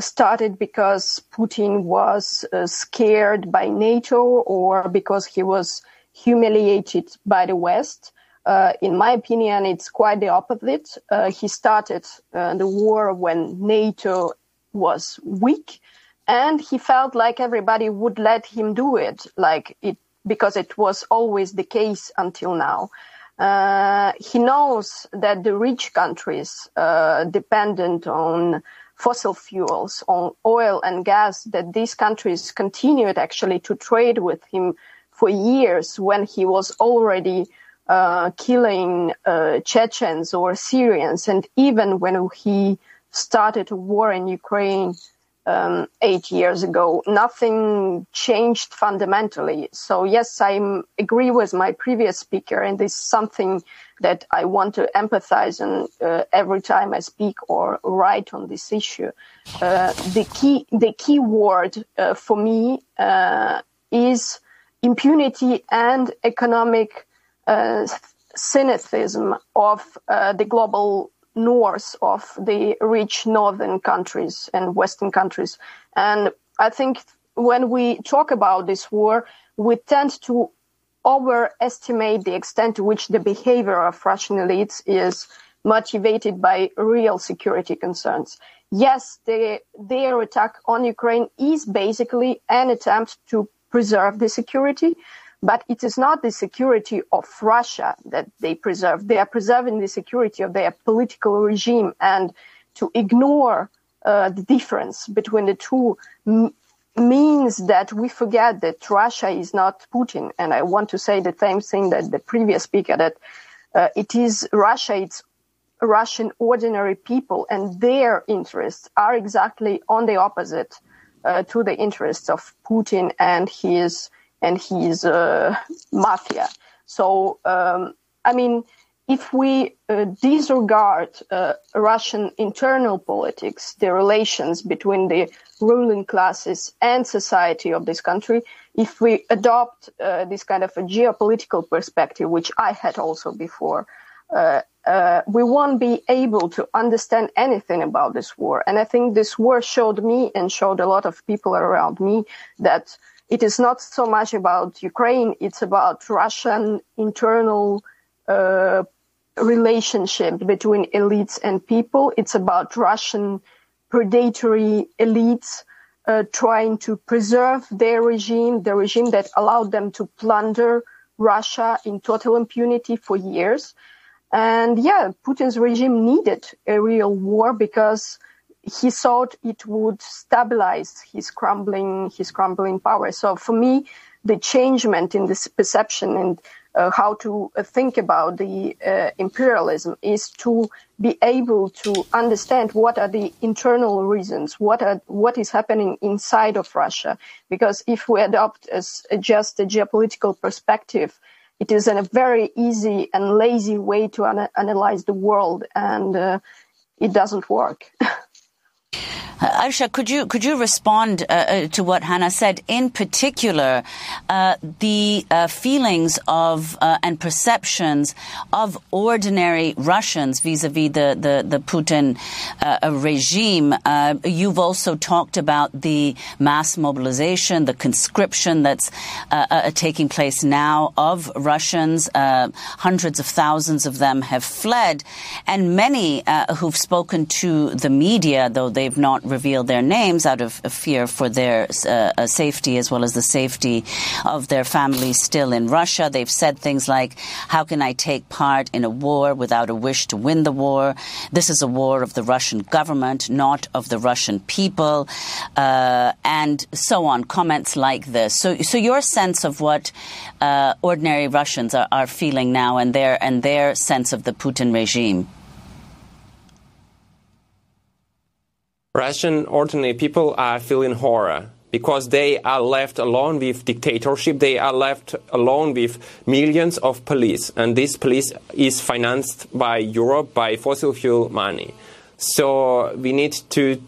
started because Putin was uh, scared by NATO or because he was humiliated by the West. Uh, in my opinion, it's quite the opposite. Uh, he started the war when NATO was weak and he felt like everybody would let him do it, like it because it was always the case until now. Uh, he knows that the rich countries uh, dependent on fossil fuels, on oil and gas, that these countries continued actually to trade with him for years when he was already uh, killing uh, Chechens or Syrians, and even when he started a war in Ukraine um, eight years ago, nothing changed fundamentally. So yes, I agree with my previous speaker, and this is something that I want to empathize on uh, every time I speak or write on this issue. Uh, the key, the key word uh, for me uh, is impunity and economic uh, cynicism of uh, the global north of the rich northern countries and western countries. And I think when we talk about this war, we tend to overestimate the extent to which the behavior of Russian elites is motivated by real security concerns. Yes, they, their attack on Ukraine is basically an attempt to preserve the security, but it is not the security of Russia that they preserve. They are preserving the security of their political regime and to ignore uh, the difference between the two m- means that we forget that Russia is not Putin. And I want to say the same thing that the previous speaker that uh, it is Russia, it's Russian ordinary people and their interests are exactly on the opposite uh, to the interests of Putin and his and his uh, mafia. So, um, I mean, if we uh, disregard uh, Russian internal politics, the relations between the ruling classes and society of this country, if we adopt uh, this kind of a geopolitical perspective, which I had also before, uh, uh, we won't be able to understand anything about this war. And I think this war showed me and showed a lot of people around me that it is not so much about Ukraine, it's about Russian internal uh, relationship between elites and people. It's about Russian predatory elites uh, trying to preserve their regime, the regime that allowed them to plunder Russia in total impunity for years. And yeah, Putin's regime needed a real war because he thought it would stabilize his crumbling his crumbling power. So for me, the changement in this perception and uh, how to uh, think about the uh, imperialism is to be able to understand what are the internal reasons, what are what is happening inside of Russia. Because if we adopt as just a geopolitical perspective, it is a very easy and lazy way to ana- analyze the world, and uh, it doesn't work. Aisha, could you could you respond uh, uh, to what Hannah said? In particular, uh, the uh, feelings of uh, and perceptions of ordinary Russians vis-a-vis the the, the Putin uh, regime. you've also talked about the mass mobilization, the conscription that's taking place now of Russians. hundreds of thousands of them have fled, and many who've spoken to the media, though they've not reveal their names out of fear for their uh, uh, safety as well as the safety of their families still in Russia. They've said things like, How can I take part in a war without a wish to win the war? This is a war of the Russian government, not of the Russian people, uh, and so on. Comments like this. So, so your sense of what uh, ordinary Russians are, are feeling now and their, and their sense of the Putin regime? Russian ordinary people are feeling horror because they are left alone with dictatorship. They are left alone with millions of police, and this police is financed by Europe by fossil fuel money. So we need to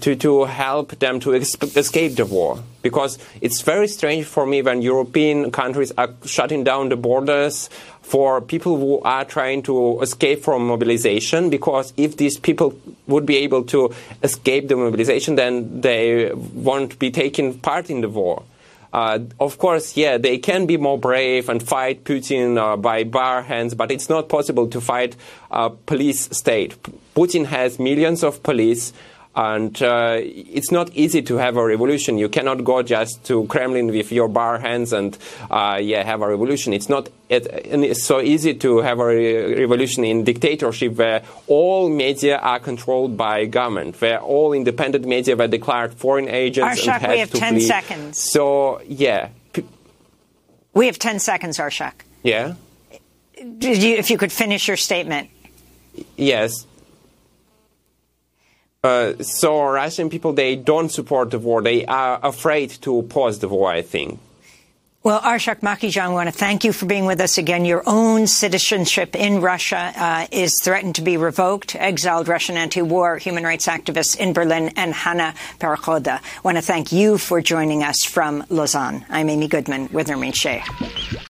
to, to help them to escape the war. Because it's very strange for me when European countries are shutting down the borders for people who are trying to escape from mobilization. Because if these people would be able to escape the mobilization, then they won't be taking part in the war. Uh, of course, yeah, they can be more brave and fight Putin uh, by bare hands, but it's not possible to fight a police state. Putin has millions of police And uh, it's not easy to have a revolution. You cannot go just to Kremlin with your bare hands and uh, yeah have a revolution. It's not it, it's so easy to have a re- revolution in dictatorship where all media are controlled by government, where all independent media were declared foreign agents Arshak, and we have 10 flee. seconds. So yeah, We have 10 seconds, Arshak. yeah, Did you, if you could finish your statement. yes. Uh, so Russian people they don't support the war. They are afraid to pause the war. I think. Well, Arshak Makichyan, I want to thank you for being with us again. Your own citizenship in Russia uh, is threatened to be revoked. Exiled Russian anti-war human rights activists in Berlin and Hannah Perekhoda. I want to thank you for joining us from Lausanne. I'm Amy Goodman with Nermeen Sheikh.